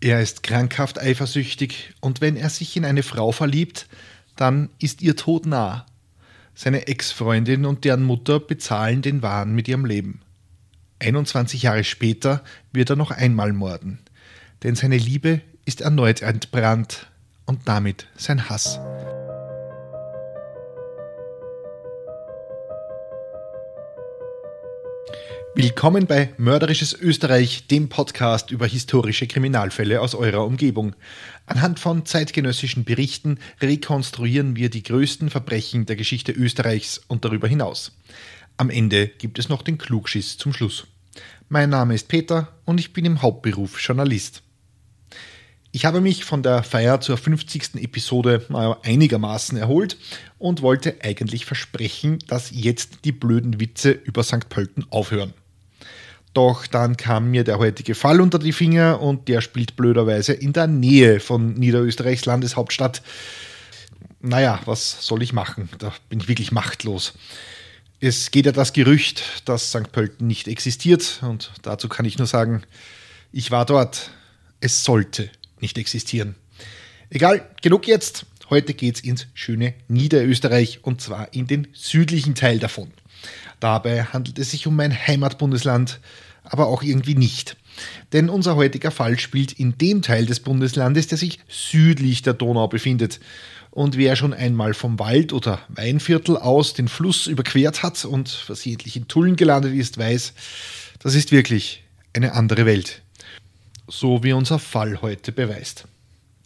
Er ist krankhaft eifersüchtig und wenn er sich in eine Frau verliebt, dann ist ihr Tod nah. Seine Ex-Freundin und deren Mutter bezahlen den Wahn mit ihrem Leben. 21 Jahre später wird er noch einmal morden, denn seine Liebe ist erneut entbrannt und damit sein Hass. Willkommen bei Mörderisches Österreich, dem Podcast über historische Kriminalfälle aus eurer Umgebung. Anhand von zeitgenössischen Berichten rekonstruieren wir die größten Verbrechen der Geschichte Österreichs und darüber hinaus. Am Ende gibt es noch den Klugschiss zum Schluss. Mein Name ist Peter und ich bin im Hauptberuf Journalist. Ich habe mich von der Feier zur 50. Episode einigermaßen erholt und wollte eigentlich versprechen, dass jetzt die blöden Witze über St. Pölten aufhören. Doch dann kam mir der heutige Fall unter die Finger und der spielt blöderweise in der Nähe von Niederösterreichs Landeshauptstadt. Naja, was soll ich machen? Da bin ich wirklich machtlos. Es geht ja das Gerücht, dass St. Pölten nicht existiert und dazu kann ich nur sagen, ich war dort. Es sollte nicht existieren. Egal, genug jetzt. Heute geht's ins schöne Niederösterreich und zwar in den südlichen Teil davon. Dabei handelt es sich um mein Heimatbundesland, aber auch irgendwie nicht. Denn unser heutiger Fall spielt in dem Teil des Bundeslandes, der sich südlich der Donau befindet. Und wer schon einmal vom Wald oder Weinviertel aus den Fluss überquert hat und versehentlich in Tullen gelandet ist, weiß, das ist wirklich eine andere Welt. So wie unser Fall heute beweist.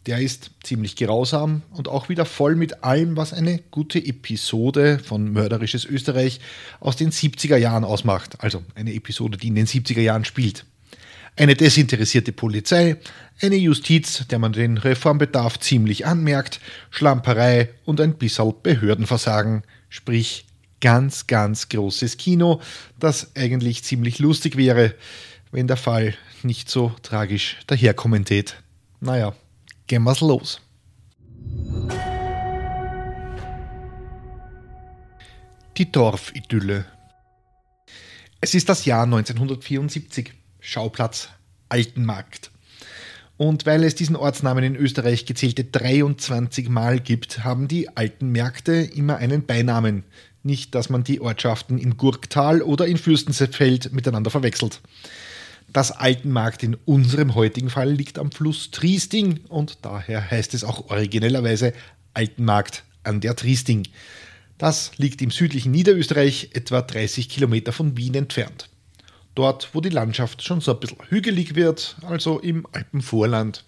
Der ist ziemlich grausam und auch wieder voll mit allem, was eine gute Episode von Mörderisches Österreich aus den 70er Jahren ausmacht. Also eine Episode, die in den 70er Jahren spielt. Eine desinteressierte Polizei, eine Justiz, der man den Reformbedarf ziemlich anmerkt, Schlamperei und ein bisschen Behördenversagen, sprich ganz, ganz großes Kino, das eigentlich ziemlich lustig wäre, wenn der Fall nicht so tragisch daherkommen tät. Naja, gehen wir's los. Die Dorfidylle. Es ist das Jahr 1974, Schauplatz Altenmarkt. Und weil es diesen Ortsnamen in Österreich gezählte 23 Mal gibt, haben die alten Märkte immer einen Beinamen. Nicht, dass man die Ortschaften in Gurktal oder in Fürstensfeld miteinander verwechselt. Das Altenmarkt in unserem heutigen Fall liegt am Fluss Triesting und daher heißt es auch originellerweise Altenmarkt an der Triesting. Das liegt im südlichen Niederösterreich, etwa 30 Kilometer von Wien entfernt. Dort, wo die Landschaft schon so ein bisschen hügelig wird, also im Alpenvorland.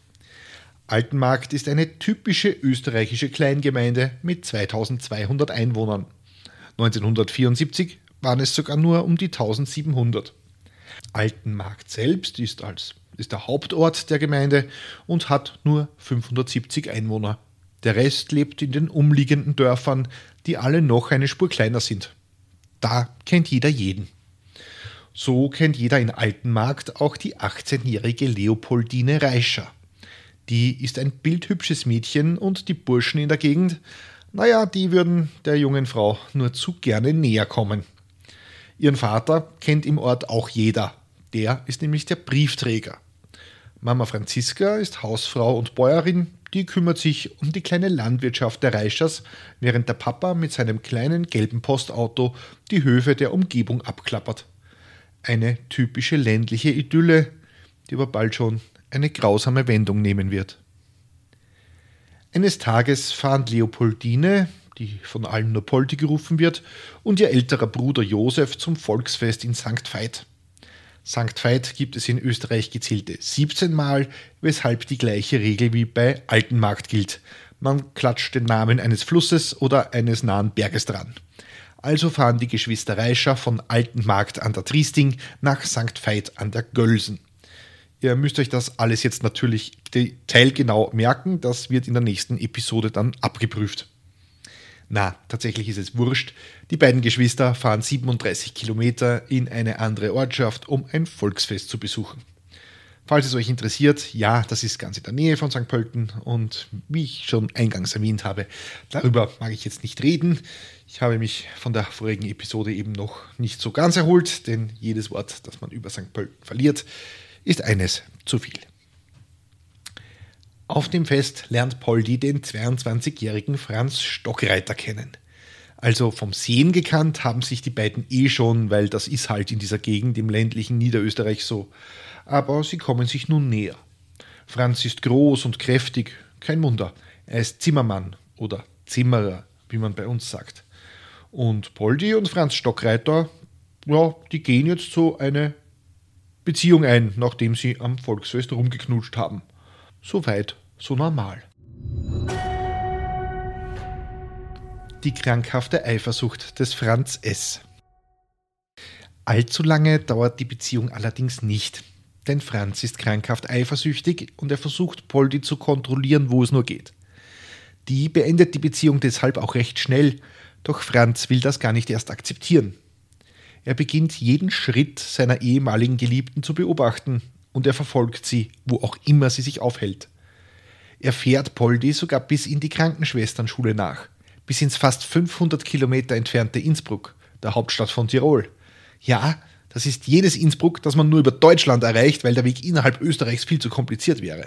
Altenmarkt ist eine typische österreichische Kleingemeinde mit 2200 Einwohnern. 1974 waren es sogar nur um die 1700. Altenmarkt selbst ist, als, ist der Hauptort der Gemeinde und hat nur 570 Einwohner. Der Rest lebt in den umliegenden Dörfern, die alle noch eine Spur kleiner sind. Da kennt jeder jeden. So kennt jeder in Altenmarkt auch die 18-jährige Leopoldine Reischer. Die ist ein bildhübsches Mädchen und die Burschen in der Gegend, naja, die würden der jungen Frau nur zu gerne näher kommen. Ihren Vater kennt im Ort auch jeder. Der ist nämlich der Briefträger. Mama Franziska ist Hausfrau und Bäuerin, die kümmert sich um die kleine Landwirtschaft der Reischers, während der Papa mit seinem kleinen gelben Postauto die Höfe der Umgebung abklappert. Eine typische ländliche Idylle, die aber bald schon eine grausame Wendung nehmen wird. Eines Tages fahren Leopoldine, die von allen nur Polti gerufen wird, und ihr älterer Bruder Josef zum Volksfest in St. Veit. St. Veit gibt es in Österreich gezählte 17 Mal, weshalb die gleiche Regel wie bei Altenmarkt gilt. Man klatscht den Namen eines Flusses oder eines nahen Berges dran. Also fahren die Geschwister Reischer von Altenmarkt an der Triesting nach St. Veit an der Gölsen. Ihr müsst euch das alles jetzt natürlich detailgenau merken, das wird in der nächsten Episode dann abgeprüft. Na, tatsächlich ist es wurscht. Die beiden Geschwister fahren 37 Kilometer in eine andere Ortschaft, um ein Volksfest zu besuchen. Falls es euch interessiert, ja, das ist ganz in der Nähe von St. Pölten und wie ich schon eingangs erwähnt habe, darüber mag ich jetzt nicht reden. Ich habe mich von der vorigen Episode eben noch nicht so ganz erholt, denn jedes Wort, das man über St. Pölten verliert, ist eines zu viel. Auf dem Fest lernt Poldi den 22-jährigen Franz Stockreiter kennen. Also vom Sehen gekannt haben sich die beiden eh schon, weil das ist halt in dieser Gegend im ländlichen Niederösterreich so. Aber sie kommen sich nun näher. Franz ist groß und kräftig, kein Wunder. Er ist Zimmermann oder Zimmerer, wie man bei uns sagt. Und Poldi und Franz Stockreiter, ja, die gehen jetzt so eine Beziehung ein, nachdem sie am Volksfest rumgeknutscht haben. So weit, so normal. die krankhafte Eifersucht des Franz S. Allzu lange dauert die Beziehung allerdings nicht, denn Franz ist krankhaft eifersüchtig und er versucht, Poldi zu kontrollieren, wo es nur geht. Die beendet die Beziehung deshalb auch recht schnell, doch Franz will das gar nicht erst akzeptieren. Er beginnt jeden Schritt seiner ehemaligen Geliebten zu beobachten und er verfolgt sie, wo auch immer sie sich aufhält. Er fährt Poldi sogar bis in die Krankenschwesternschule nach bis ins fast 500 Kilometer entfernte Innsbruck, der Hauptstadt von Tirol. Ja, das ist jenes Innsbruck, das man nur über Deutschland erreicht, weil der Weg innerhalb Österreichs viel zu kompliziert wäre.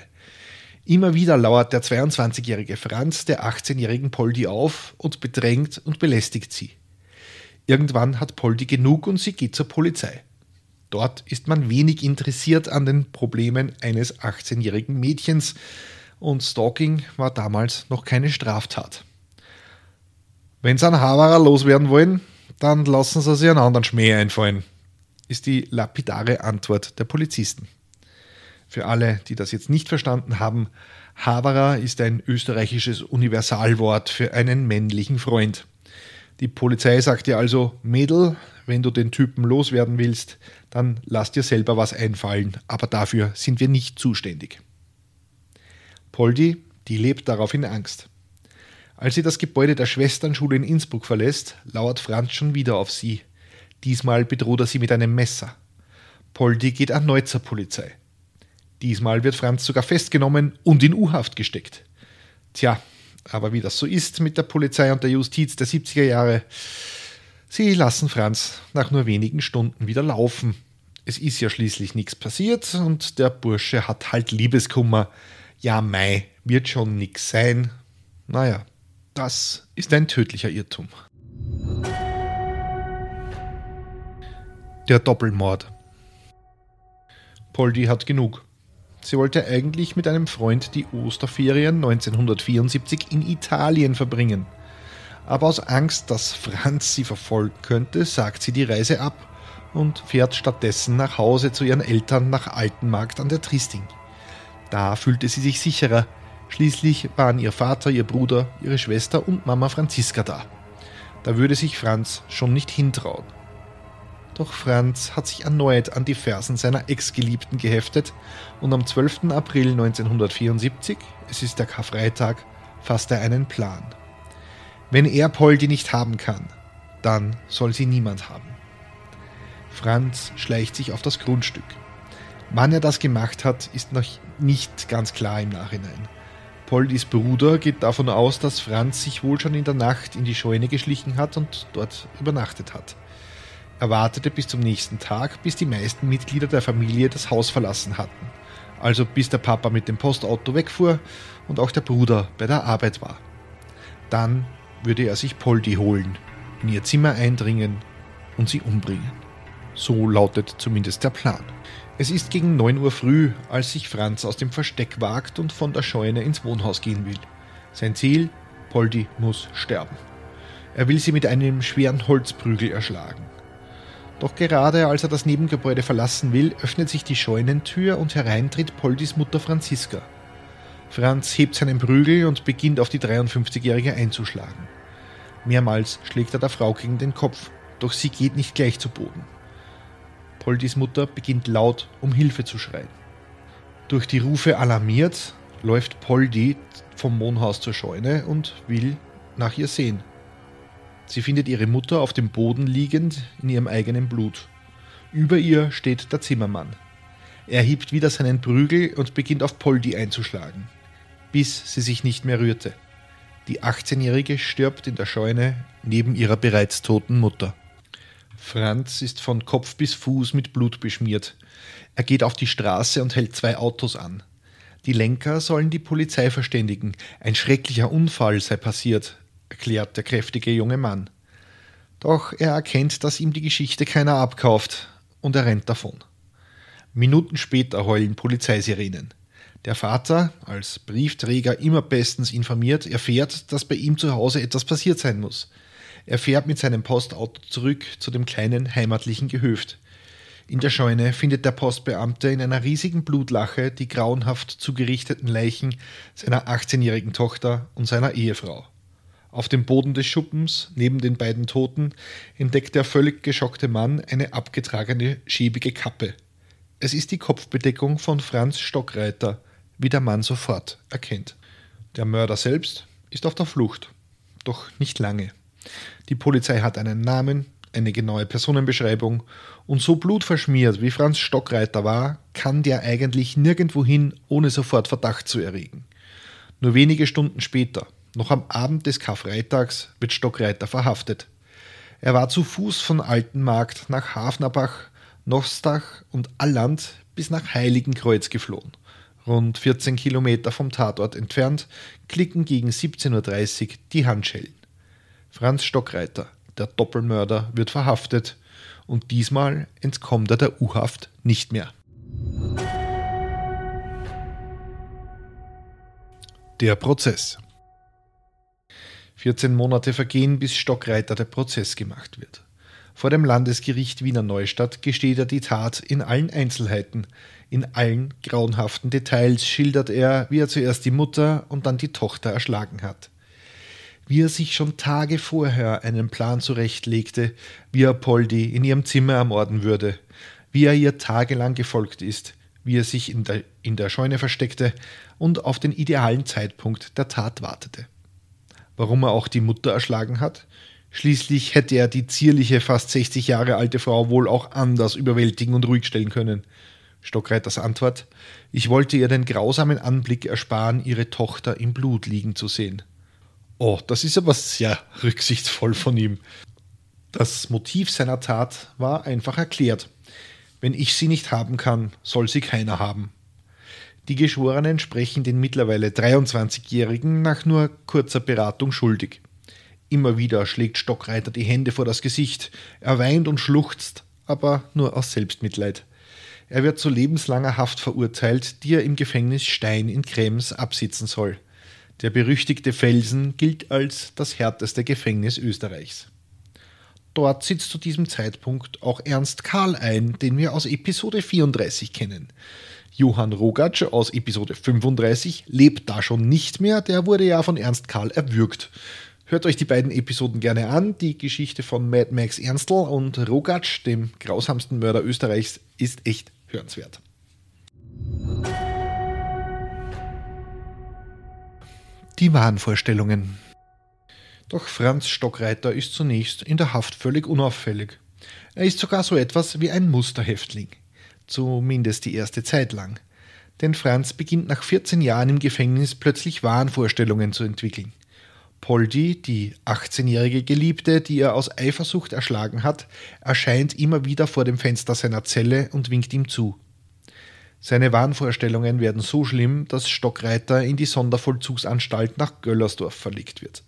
Immer wieder lauert der 22-jährige Franz der 18-jährigen Poldi auf und bedrängt und belästigt sie. Irgendwann hat Poldi genug und sie geht zur Polizei. Dort ist man wenig interessiert an den Problemen eines 18-jährigen Mädchens und Stalking war damals noch keine Straftat. Wenn sie einen Havarer loswerden wollen, dann lassen sie sich einen anderen Schmäh einfallen, ist die lapidare Antwort der Polizisten. Für alle, die das jetzt nicht verstanden haben, Havara ist ein österreichisches Universalwort für einen männlichen Freund. Die Polizei sagt dir also, Mädel, wenn du den Typen loswerden willst, dann lass dir selber was einfallen, aber dafür sind wir nicht zuständig. Poldi, die lebt darauf in Angst. Als sie das Gebäude der Schwesternschule in Innsbruck verlässt, lauert Franz schon wieder auf sie. Diesmal bedroht er sie mit einem Messer. Poldi geht erneut zur Polizei. Diesmal wird Franz sogar festgenommen und in U-Haft gesteckt. Tja, aber wie das so ist mit der Polizei und der Justiz der 70er Jahre, sie lassen Franz nach nur wenigen Stunden wieder laufen. Es ist ja schließlich nichts passiert und der Bursche hat halt Liebeskummer. Ja, Mai, wird schon nix sein. Naja, das ist ein tödlicher Irrtum. Der Doppelmord. Poldi hat genug. Sie wollte eigentlich mit einem Freund die Osterferien 1974 in Italien verbringen. Aber aus Angst, dass Franz sie verfolgen könnte, sagt sie die Reise ab und fährt stattdessen nach Hause zu ihren Eltern nach Altenmarkt an der Tristing. Da fühlte sie sich sicherer, Schließlich waren ihr Vater, ihr Bruder, ihre Schwester und Mama Franziska da. Da würde sich Franz schon nicht hintrauen. Doch Franz hat sich erneut an die Fersen seiner Ex-Geliebten geheftet und am 12. April 1974, es ist der Karfreitag, fasst er einen Plan. Wenn er Poldi nicht haben kann, dann soll sie niemand haben. Franz schleicht sich auf das Grundstück. Wann er das gemacht hat, ist noch nicht ganz klar im Nachhinein. Poldis Bruder geht davon aus, dass Franz sich wohl schon in der Nacht in die Scheune geschlichen hat und dort übernachtet hat. Er wartete bis zum nächsten Tag, bis die meisten Mitglieder der Familie das Haus verlassen hatten. Also bis der Papa mit dem Postauto wegfuhr und auch der Bruder bei der Arbeit war. Dann würde er sich Poldi holen, in ihr Zimmer eindringen und sie umbringen. So lautet zumindest der Plan. Es ist gegen 9 Uhr früh, als sich Franz aus dem Versteck wagt und von der Scheune ins Wohnhaus gehen will. Sein Ziel? Poldi muss sterben. Er will sie mit einem schweren Holzprügel erschlagen. Doch gerade als er das Nebengebäude verlassen will, öffnet sich die Scheunentür und hereintritt Poldis Mutter Franziska. Franz hebt seinen Prügel und beginnt auf die 53-Jährige einzuschlagen. Mehrmals schlägt er der Frau gegen den Kopf, doch sie geht nicht gleich zu Boden. Poldis Mutter beginnt laut um Hilfe zu schreien. Durch die Rufe alarmiert, läuft Poldi vom Wohnhaus zur Scheune und will nach ihr sehen. Sie findet ihre Mutter auf dem Boden liegend in ihrem eigenen Blut. Über ihr steht der Zimmermann. Er hebt wieder seinen Prügel und beginnt auf Poldi einzuschlagen, bis sie sich nicht mehr rührte. Die 18-Jährige stirbt in der Scheune neben ihrer bereits toten Mutter. Franz ist von Kopf bis Fuß mit Blut beschmiert. Er geht auf die Straße und hält zwei Autos an. Die Lenker sollen die Polizei verständigen. Ein schrecklicher Unfall sei passiert, erklärt der kräftige junge Mann. Doch er erkennt, dass ihm die Geschichte keiner abkauft und er rennt davon. Minuten später heulen Polizeisirenen. Der Vater, als Briefträger immer bestens informiert, erfährt, dass bei ihm zu Hause etwas passiert sein muss. Er fährt mit seinem Postauto zurück zu dem kleinen heimatlichen Gehöft. In der Scheune findet der Postbeamte in einer riesigen Blutlache die grauenhaft zugerichteten Leichen seiner 18-jährigen Tochter und seiner Ehefrau. Auf dem Boden des Schuppens, neben den beiden Toten, entdeckt der völlig geschockte Mann eine abgetragene, schäbige Kappe. Es ist die Kopfbedeckung von Franz Stockreiter, wie der Mann sofort erkennt. Der Mörder selbst ist auf der Flucht, doch nicht lange. Die Polizei hat einen Namen, eine genaue Personenbeschreibung und so blutverschmiert wie Franz Stockreiter war, kann der eigentlich nirgendwohin, ohne sofort Verdacht zu erregen. Nur wenige Stunden später, noch am Abend des Karfreitags, wird Stockreiter verhaftet. Er war zu Fuß von Altenmarkt nach Hafnerbach, Nostach und Alland bis nach Heiligenkreuz geflohen. Rund 14 Kilometer vom Tatort entfernt klicken gegen 17.30 Uhr die Handschellen. Franz Stockreiter, der Doppelmörder, wird verhaftet und diesmal entkommt er der U-Haft nicht mehr. Der Prozess. 14 Monate vergehen, bis Stockreiter der Prozess gemacht wird. Vor dem Landesgericht Wiener Neustadt gesteht er die Tat in allen Einzelheiten. In allen grauenhaften Details schildert er, wie er zuerst die Mutter und dann die Tochter erschlagen hat wie er sich schon Tage vorher einen Plan zurechtlegte, wie er Poldi in ihrem Zimmer ermorden würde, wie er ihr tagelang gefolgt ist, wie er sich in der, in der Scheune versteckte und auf den idealen Zeitpunkt der Tat wartete. Warum er auch die Mutter erschlagen hat? Schließlich hätte er die zierliche, fast 60 Jahre alte Frau wohl auch anders überwältigen und ruhig stellen können. Stockreiters Antwort: Ich wollte ihr den grausamen Anblick ersparen, ihre Tochter im Blut liegen zu sehen. Oh, das ist aber sehr rücksichtsvoll von ihm. Das Motiv seiner Tat war einfach erklärt. Wenn ich sie nicht haben kann, soll sie keiner haben. Die Geschworenen sprechen den mittlerweile 23-Jährigen nach nur kurzer Beratung schuldig. Immer wieder schlägt Stockreiter die Hände vor das Gesicht, er weint und schluchzt, aber nur aus Selbstmitleid. Er wird zu lebenslanger Haft verurteilt, die er im Gefängnis Stein in Krems absitzen soll. Der berüchtigte Felsen gilt als das härteste Gefängnis Österreichs. Dort sitzt zu diesem Zeitpunkt auch Ernst Karl ein, den wir aus Episode 34 kennen. Johann Rogatsch aus Episode 35 lebt da schon nicht mehr, der wurde ja von Ernst Karl erwürgt. Hört euch die beiden Episoden gerne an. Die Geschichte von Mad Max Ernstl und Rogatsch, dem grausamsten Mörder Österreichs, ist echt hörenswert. Die Wahnvorstellungen. Doch Franz Stockreiter ist zunächst in der Haft völlig unauffällig. Er ist sogar so etwas wie ein Musterhäftling. Zumindest die erste Zeit lang. Denn Franz beginnt nach 14 Jahren im Gefängnis plötzlich Wahnvorstellungen zu entwickeln. Poldi, die 18-jährige Geliebte, die er aus Eifersucht erschlagen hat, erscheint immer wieder vor dem Fenster seiner Zelle und winkt ihm zu. Seine Wahnvorstellungen werden so schlimm, dass Stockreiter in die Sondervollzugsanstalt nach Göllersdorf verlegt wird.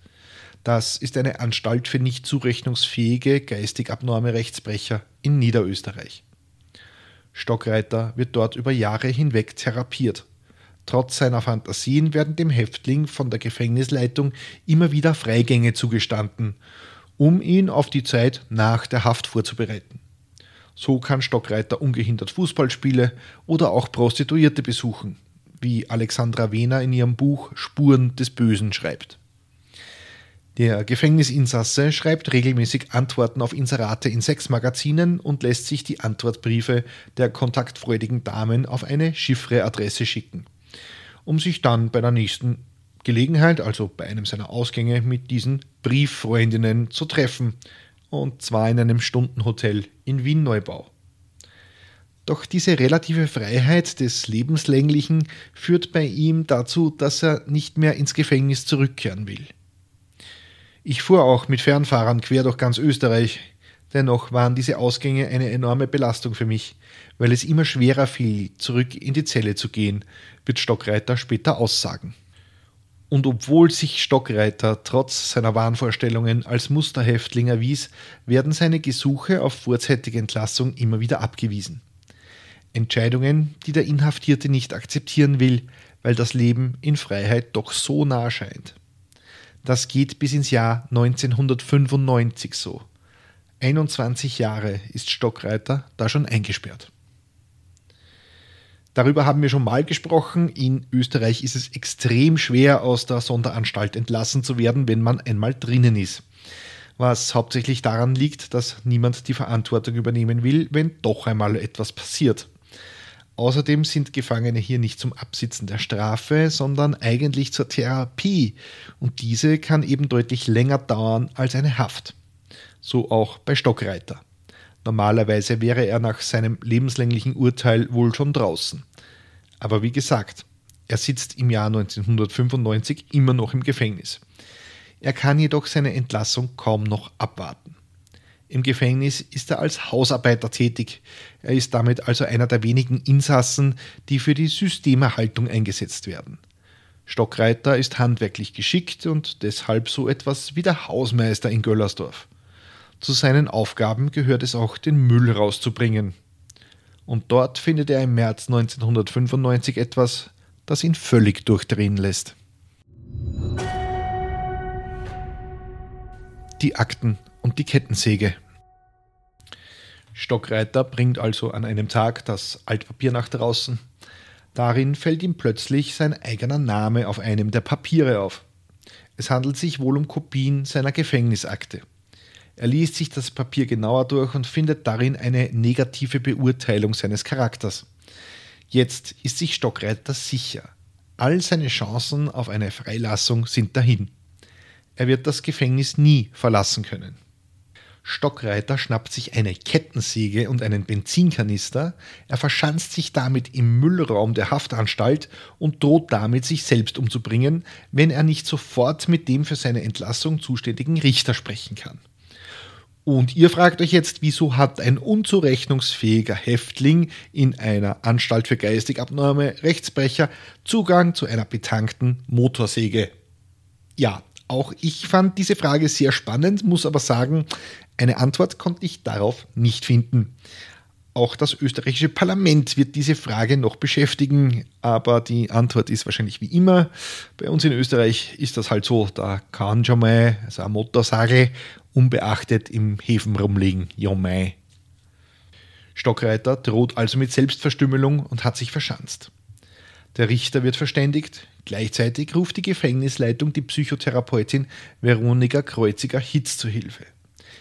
Das ist eine Anstalt für nicht zurechnungsfähige, geistig abnorme Rechtsbrecher in Niederösterreich. Stockreiter wird dort über Jahre hinweg therapiert. Trotz seiner Fantasien werden dem Häftling von der Gefängnisleitung immer wieder Freigänge zugestanden, um ihn auf die Zeit nach der Haft vorzubereiten. So kann Stockreiter ungehindert Fußballspiele oder auch Prostituierte besuchen, wie Alexandra Wehner in ihrem Buch Spuren des Bösen schreibt. Der Gefängnisinsasse schreibt regelmäßig Antworten auf Inserate in sechs Magazinen und lässt sich die Antwortbriefe der kontaktfreudigen Damen auf eine Chiffre-Adresse schicken, um sich dann bei der nächsten Gelegenheit, also bei einem seiner Ausgänge, mit diesen Brieffreundinnen zu treffen und zwar in einem Stundenhotel in Wien-Neubau. Doch diese relative Freiheit des Lebenslänglichen führt bei ihm dazu, dass er nicht mehr ins Gefängnis zurückkehren will. Ich fuhr auch mit Fernfahrern quer durch ganz Österreich. Dennoch waren diese Ausgänge eine enorme Belastung für mich, weil es immer schwerer fiel, zurück in die Zelle zu gehen, wird Stockreiter später aussagen. Und obwohl sich Stockreiter trotz seiner Wahnvorstellungen als Musterhäftling erwies, werden seine Gesuche auf vorzeitige Entlassung immer wieder abgewiesen. Entscheidungen, die der Inhaftierte nicht akzeptieren will, weil das Leben in Freiheit doch so nah scheint. Das geht bis ins Jahr 1995 so. 21 Jahre ist Stockreiter da schon eingesperrt. Darüber haben wir schon mal gesprochen. In Österreich ist es extrem schwer, aus der Sonderanstalt entlassen zu werden, wenn man einmal drinnen ist. Was hauptsächlich daran liegt, dass niemand die Verantwortung übernehmen will, wenn doch einmal etwas passiert. Außerdem sind Gefangene hier nicht zum Absitzen der Strafe, sondern eigentlich zur Therapie. Und diese kann eben deutlich länger dauern als eine Haft. So auch bei Stockreiter. Normalerweise wäre er nach seinem lebenslänglichen Urteil wohl schon draußen. Aber wie gesagt, er sitzt im Jahr 1995 immer noch im Gefängnis. Er kann jedoch seine Entlassung kaum noch abwarten. Im Gefängnis ist er als Hausarbeiter tätig. Er ist damit also einer der wenigen Insassen, die für die Systemerhaltung eingesetzt werden. Stockreiter ist handwerklich geschickt und deshalb so etwas wie der Hausmeister in Göllersdorf. Zu seinen Aufgaben gehört es auch, den Müll rauszubringen. Und dort findet er im März 1995 etwas, das ihn völlig durchdrehen lässt. Die Akten und die Kettensäge. Stockreiter bringt also an einem Tag das Altpapier nach draußen. Darin fällt ihm plötzlich sein eigener Name auf einem der Papiere auf. Es handelt sich wohl um Kopien seiner Gefängnisakte. Er liest sich das Papier genauer durch und findet darin eine negative Beurteilung seines Charakters. Jetzt ist sich Stockreiter sicher. All seine Chancen auf eine Freilassung sind dahin. Er wird das Gefängnis nie verlassen können. Stockreiter schnappt sich eine Kettensäge und einen Benzinkanister, er verschanzt sich damit im Müllraum der Haftanstalt und droht damit, sich selbst umzubringen, wenn er nicht sofort mit dem für seine Entlassung zuständigen Richter sprechen kann. Und ihr fragt euch jetzt, wieso hat ein unzurechnungsfähiger Häftling in einer Anstalt für geistig abnorme Rechtsbrecher Zugang zu einer betankten Motorsäge? Ja, auch ich fand diese Frage sehr spannend, muss aber sagen, eine Antwort konnte ich darauf nicht finden. Auch das österreichische Parlament wird diese Frage noch beschäftigen, aber die Antwort ist wahrscheinlich wie immer. Bei uns in Österreich ist das halt so, da kann schon mal so ein Motorsagel unbeachtet im Häfen rumliegen. Ja, mei. Stockreiter droht also mit Selbstverstümmelung und hat sich verschanzt. Der Richter wird verständigt. Gleichzeitig ruft die Gefängnisleitung die Psychotherapeutin Veronika Kreuziger-Hitz zu Hilfe.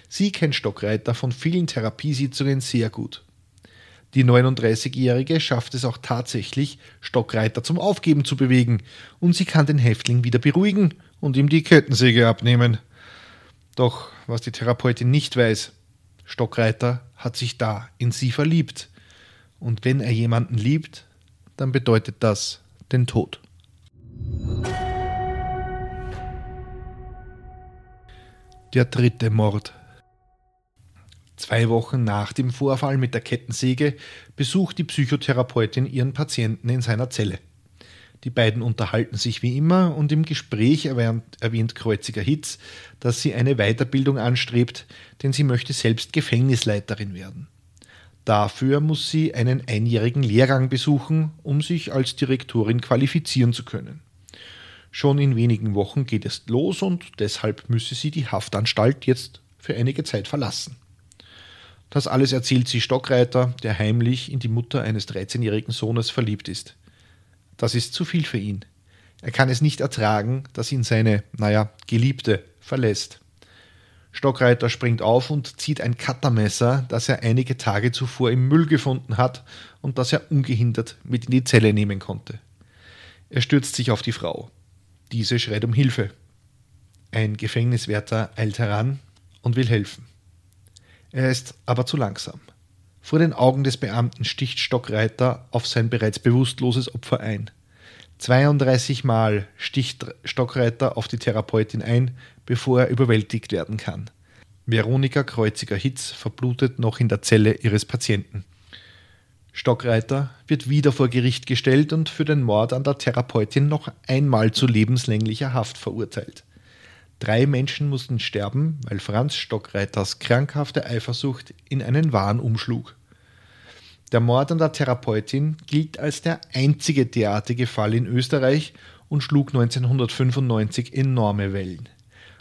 Sie kennt Stockreiter von vielen Therapiesitzungen sehr gut. Die 39-Jährige schafft es auch tatsächlich, Stockreiter zum Aufgeben zu bewegen und sie kann den Häftling wieder beruhigen und ihm die Kettensäge abnehmen. Doch was die Therapeutin nicht weiß, Stockreiter hat sich da in sie verliebt. Und wenn er jemanden liebt, dann bedeutet das den Tod. Der dritte Mord. Zwei Wochen nach dem Vorfall mit der Kettensäge besucht die Psychotherapeutin ihren Patienten in seiner Zelle. Die beiden unterhalten sich wie immer und im Gespräch erwähnt, erwähnt Kreuziger Hitz, dass sie eine Weiterbildung anstrebt, denn sie möchte selbst Gefängnisleiterin werden. Dafür muss sie einen einjährigen Lehrgang besuchen, um sich als Direktorin qualifizieren zu können. Schon in wenigen Wochen geht es los und deshalb müsse sie die Haftanstalt jetzt für einige Zeit verlassen. Das alles erzählt sie Stockreiter, der heimlich in die Mutter eines 13-jährigen Sohnes verliebt ist. Das ist zu viel für ihn. Er kann es nicht ertragen, dass ihn seine, naja, Geliebte verlässt. Stockreiter springt auf und zieht ein Cuttermesser, das er einige Tage zuvor im Müll gefunden hat und das er ungehindert mit in die Zelle nehmen konnte. Er stürzt sich auf die Frau. Diese schreit um Hilfe. Ein Gefängniswärter eilt heran und will helfen. Er ist aber zu langsam. Vor den Augen des Beamten sticht Stockreiter auf sein bereits bewusstloses Opfer ein. 32 Mal sticht Stockreiter auf die Therapeutin ein, bevor er überwältigt werden kann. Veronika Kreuziger-Hitz verblutet noch in der Zelle ihres Patienten. Stockreiter wird wieder vor Gericht gestellt und für den Mord an der Therapeutin noch einmal zu lebenslänglicher Haft verurteilt. Drei Menschen mussten sterben, weil Franz Stockreiters krankhafte Eifersucht in einen Wahn umschlug. Der Mord an der Therapeutin gilt als der einzige derartige Fall in Österreich und schlug 1995 enorme Wellen.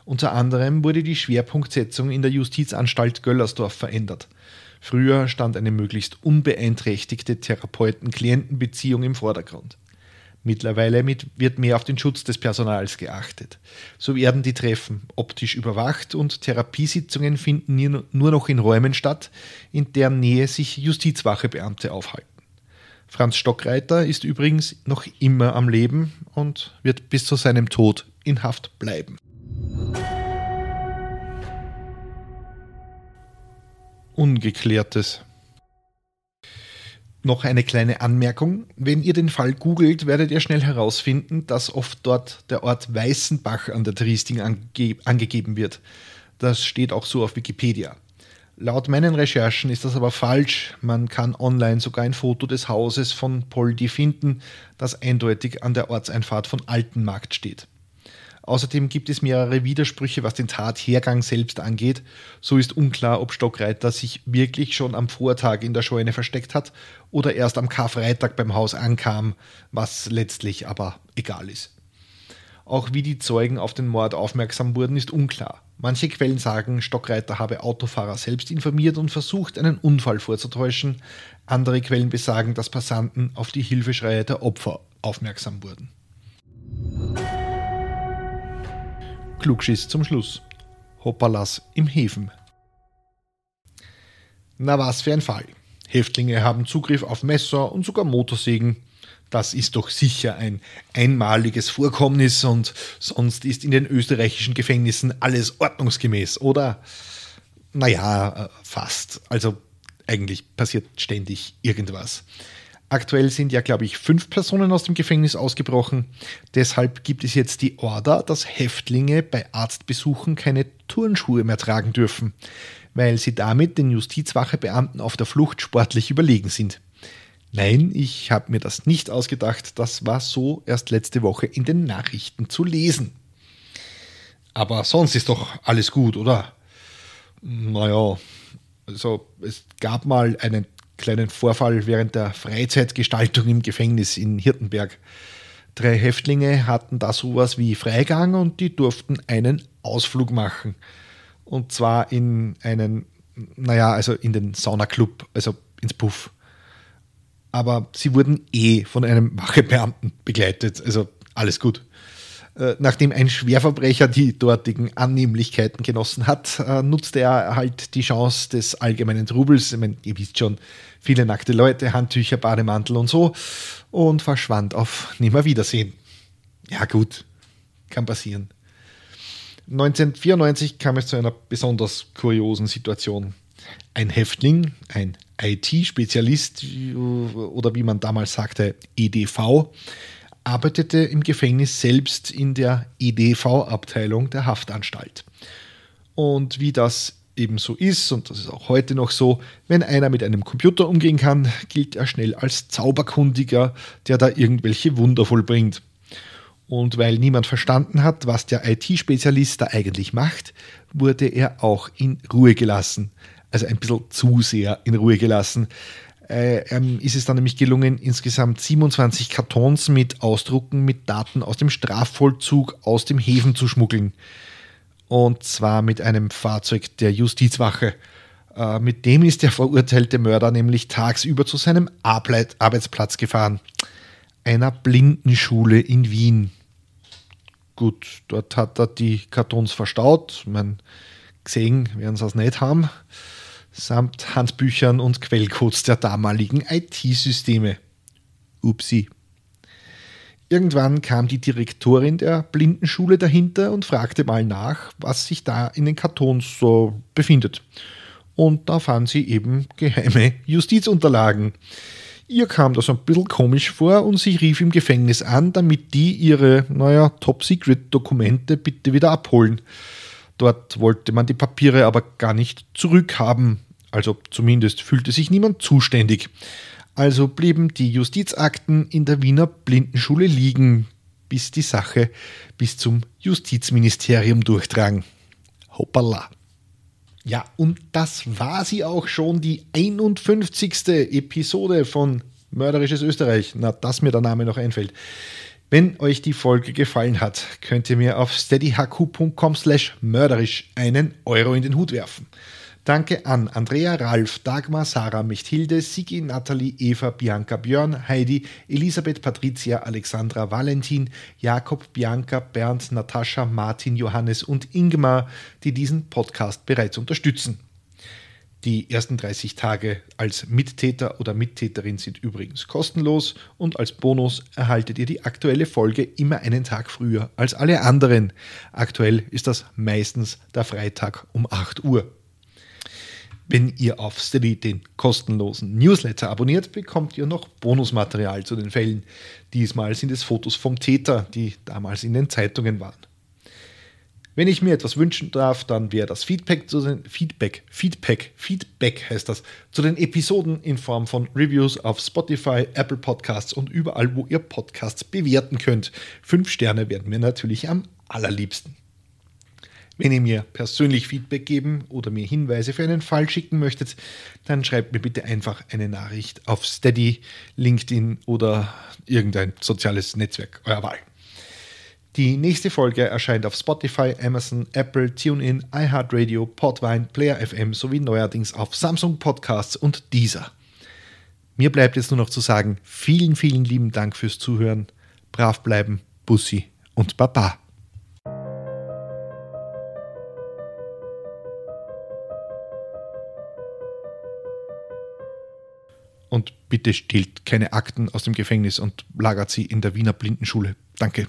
Unter anderem wurde die Schwerpunktsetzung in der Justizanstalt Göllersdorf verändert. Früher stand eine möglichst unbeeinträchtigte Therapeuten-Klientenbeziehung im Vordergrund. Mittlerweile wird mehr auf den Schutz des Personals geachtet. So werden die Treffen optisch überwacht und Therapiesitzungen finden nur noch in Räumen statt, in deren Nähe sich Justizwachebeamte aufhalten. Franz Stockreiter ist übrigens noch immer am Leben und wird bis zu seinem Tod in Haft bleiben. Ungeklärtes. Noch eine kleine Anmerkung. Wenn ihr den Fall googelt, werdet ihr schnell herausfinden, dass oft dort der Ort Weißenbach an der Triesting ange angegeben wird. Das steht auch so auf Wikipedia. Laut meinen Recherchen ist das aber falsch. Man kann online sogar ein Foto des Hauses von Poldi finden, das eindeutig an der Ortseinfahrt von Altenmarkt steht. Außerdem gibt es mehrere Widersprüche, was den Tathergang selbst angeht. So ist unklar, ob Stockreiter sich wirklich schon am Vortag in der Scheune versteckt hat oder erst am Karfreitag beim Haus ankam, was letztlich aber egal ist. Auch wie die Zeugen auf den Mord aufmerksam wurden, ist unklar. Manche Quellen sagen, Stockreiter habe Autofahrer selbst informiert und versucht, einen Unfall vorzutäuschen. Andere Quellen besagen, dass Passanten auf die Hilfeschreie der Opfer aufmerksam wurden. Klugschiss zum Schluss. Hoppalas im Häfen. Na was für ein Fall. Häftlinge haben Zugriff auf Messer und sogar Motorsägen. Das ist doch sicher ein einmaliges Vorkommnis und sonst ist in den österreichischen Gefängnissen alles ordnungsgemäß, oder? Naja, äh, fast. Also eigentlich passiert ständig irgendwas. Aktuell sind ja, glaube ich, fünf Personen aus dem Gefängnis ausgebrochen. Deshalb gibt es jetzt die Order, dass Häftlinge bei Arztbesuchen keine Turnschuhe mehr tragen dürfen, weil sie damit den Justizwachebeamten auf der Flucht sportlich überlegen sind. Nein, ich habe mir das nicht ausgedacht, das war so erst letzte Woche in den Nachrichten zu lesen. Aber sonst ist doch alles gut, oder? Naja, also es gab mal einen kleinen Vorfall während der Freizeitgestaltung im Gefängnis in Hirtenberg. Drei Häftlinge hatten da sowas wie Freigang und die durften einen Ausflug machen. Und zwar in einen, naja, also in den Saunaclub, also ins Puff. Aber sie wurden eh von einem Wachebeamten begleitet, also alles gut. Äh, nachdem ein Schwerverbrecher die dortigen Annehmlichkeiten genossen hat, äh, nutzte er halt die Chance des allgemeinen Trubels. Ich meine, ihr wisst schon, viele nackte Leute, Handtücher, Bademantel und so und verschwand auf Nimmerwiedersehen. Ja, gut, kann passieren. 1994 kam es zu einer besonders kuriosen Situation. Ein Häftling, ein IT-Spezialist oder wie man damals sagte, EDV, arbeitete im Gefängnis selbst in der EDV-Abteilung der Haftanstalt. Und wie das eben so ist, und das ist auch heute noch so, wenn einer mit einem Computer umgehen kann, gilt er schnell als Zauberkundiger, der da irgendwelche Wunder vollbringt. Und weil niemand verstanden hat, was der IT-Spezialist da eigentlich macht, wurde er auch in Ruhe gelassen. Also ein bisschen zu sehr in Ruhe gelassen äh, ähm, ist es dann nämlich gelungen, insgesamt 27 Kartons mit Ausdrucken mit Daten aus dem Strafvollzug aus dem Häfen zu schmuggeln. Und zwar mit einem Fahrzeug der Justizwache. Äh, mit dem ist der verurteilte Mörder nämlich tagsüber zu seinem Arbeit Arbeitsplatz gefahren. Einer Blindenschule in Wien. Gut, dort hat er die Kartons verstaut. Man gesehen werden sie es nicht haben samt Handbüchern und Quellcodes der damaligen IT-Systeme. Upsi. Irgendwann kam die Direktorin der Blindenschule dahinter und fragte mal nach, was sich da in den Kartons so befindet. Und da fand sie eben geheime Justizunterlagen. Ihr kam das ein bisschen komisch vor und sie rief im Gefängnis an, damit die ihre, naja, Top-Secret-Dokumente bitte wieder abholen. Dort wollte man die Papiere aber gar nicht zurückhaben. Also zumindest fühlte sich niemand zuständig. Also blieben die Justizakten in der Wiener Blindenschule liegen, bis die Sache bis zum Justizministerium durchdrang. Hoppala. Ja, und das war sie auch schon, die 51. Episode von Mörderisches Österreich. Na, dass mir der Name noch einfällt. Wenn euch die Folge gefallen hat, könnt ihr mir auf steadyhq.com slash mörderisch einen Euro in den Hut werfen. Danke an Andrea, Ralf, Dagmar, Sarah, Mechthilde, Sigi, Nathalie, Eva, Bianca, Björn, Heidi, Elisabeth, Patricia, Alexandra, Valentin, Jakob, Bianca, Bernd, Natascha, Martin, Johannes und Ingmar, die diesen Podcast bereits unterstützen. Die ersten 30 Tage als Mittäter oder Mittäterin sind übrigens kostenlos und als Bonus erhaltet ihr die aktuelle Folge immer einen Tag früher als alle anderen. Aktuell ist das meistens der Freitag um 8 Uhr. Wenn ihr auf Steady den kostenlosen Newsletter abonniert, bekommt ihr noch Bonusmaterial zu den Fällen. Diesmal sind es Fotos vom Täter, die damals in den Zeitungen waren. Wenn ich mir etwas wünschen darf, dann wäre das Feedback zu den Feedback, Feedback, Feedback heißt das, zu den Episoden in Form von Reviews auf Spotify, Apple Podcasts und überall, wo ihr Podcasts bewerten könnt. Fünf Sterne werden mir natürlich am allerliebsten. Wenn ihr mir persönlich Feedback geben oder mir Hinweise für einen Fall schicken möchtet, dann schreibt mir bitte einfach eine Nachricht auf Steady, LinkedIn oder irgendein soziales Netzwerk eurer Wahl. Die nächste Folge erscheint auf Spotify, Amazon, Apple, TuneIn, iHeartRadio, Podvine, Player FM sowie neuerdings auf Samsung Podcasts und Deezer. Mir bleibt jetzt nur noch zu sagen, vielen, vielen lieben Dank fürs Zuhören. Brav bleiben, Bussi und Baba. Und bitte stillt keine Akten aus dem Gefängnis und lagert sie in der Wiener Blindenschule. Danke.